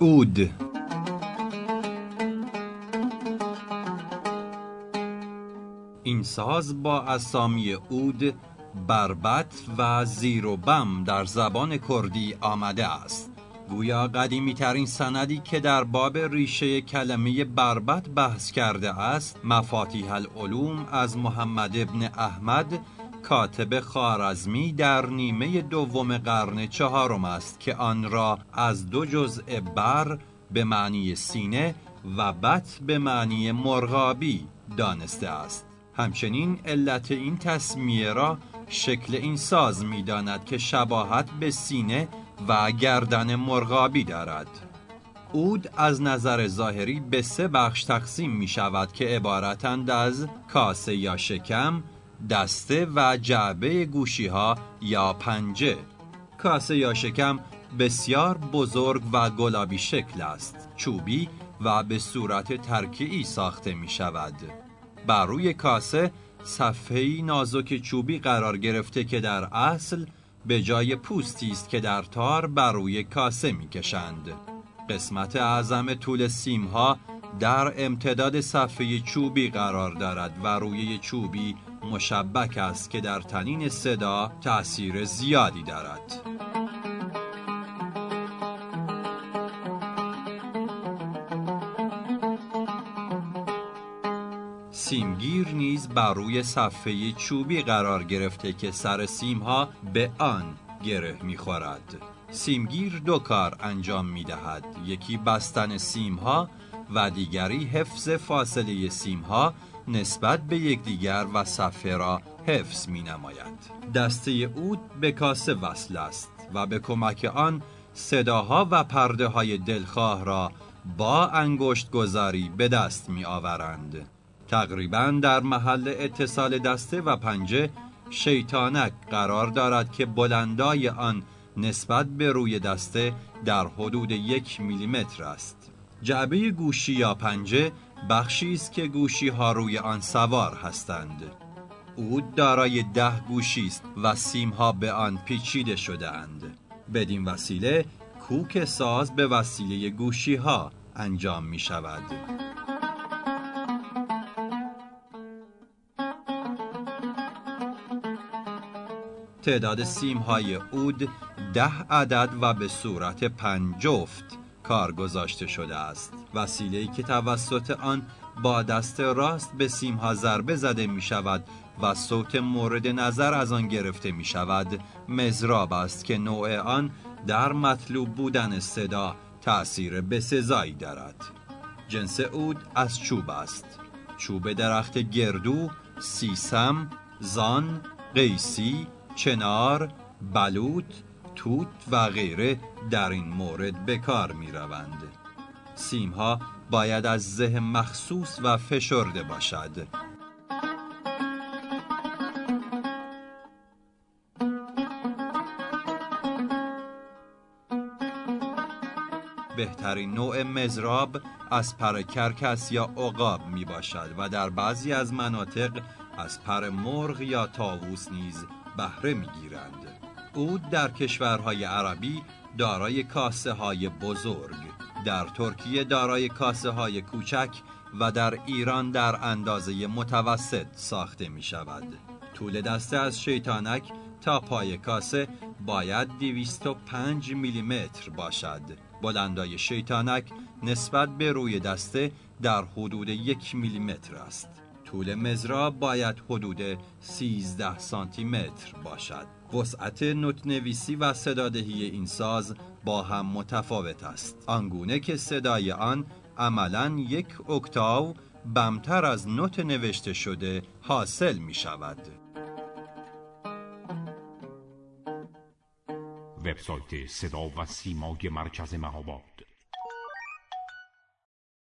اود این ساز با اسامی اود بربت و زیر و بم در زبان کردی آمده است. گویا قدیمی ترین سندی که در باب ریشه کلمه بربت بحث کرده است مفاتیح العلوم از محمد ابن احمد کاتب خارزمی در نیمه دوم قرن چهارم است که آن را از دو جزء بر به معنی سینه و بت به معنی مرغابی دانسته است. همچنین علت این تصمیه را شکل این ساز می داند که شباهت به سینه و گردن مرغابی دارد. اود از نظر ظاهری به سه بخش تقسیم می شود که عبارتند از کاسه یا شکم، دسته و جعبه گوشی ها یا پنجه. کاسه یا شکم بسیار بزرگ و گلابی شکل است. چوبی و به صورت ترکیعی ساخته می شود بر روی کاسه صفحه‌ای نازک چوبی قرار گرفته که در اصل به جای پوستی است که در تار بر روی کاسه می‌کشند. قسمت اعظم طول سیمها در امتداد صفحه چوبی قرار دارد و روی چوبی مشبک است که در تنین صدا تأثیر زیادی دارد. سیمگیر نیز بر روی صفحه چوبی قرار گرفته که سر سیمها به آن گره می‌خورد. سیمگیر دو کار انجام می دهد. یکی بستن سیمها و دیگری حفظ فاصله سیمها نسبت به یکدیگر و صفحه را حفظ می نماید. دسته اود به کاسه وصل است و به کمک آن صداها و پرده های دلخواه را با انگشت گذاری به دست می آورند. تقریبا در محل اتصال دسته و پنجه شیطانک قرار دارد که بلندای آن نسبت به روی دسته در حدود یک میلیمتر است. جعبه گوشی یا پنجه بخشی است که گوشی ها روی آن سوار هستند. او دارای ده گوشی است و سیم ها به آن پیچیده شده اند. بدین وسیله کوک ساز به وسیله گوشی ها انجام می شود. تعداد سیم های اود ده عدد و به صورت پنج جفت کار گذاشته شده است وسیله ای که توسط آن با دست راست به سیم ها ضربه زده می شود و صوت مورد نظر از آن گرفته می شود مزراب است که نوع آن در مطلوب بودن صدا تأثیر بسزایی دارد جنس اود از چوب است چوب درخت گردو، سیسم، زان، قیسی، چنار، بلوط، توت و غیره در این مورد به کار می روند. سیم ها باید از زه مخصوص و فشرده باشد. بهترین نوع مزراب از پر کرکس یا عقاب می باشد و در بعضی از مناطق از پر مرغ یا تاووس نیز بهره می‌گیرند او در کشورهای عربی دارای کاسه های بزرگ در ترکیه دارای کاسه های کوچک و در ایران در اندازه متوسط ساخته می شود طول دسته از شیطانک تا پای کاسه باید 205 میلیمتر باشد. بلندای شیطانک نسبت به روی دسته در حدود یک میلیمتر است. طول مزراب باید حدود 13 سانتی متر باشد. وسعت نوتنویسی و صدادهی این ساز با هم متفاوت است. آنگونه که صدای آن عملا یک اکتاو بمتر از نوت نوشته شده حاصل می شود. وبسایت صدا و سیمای مرکز مهاباد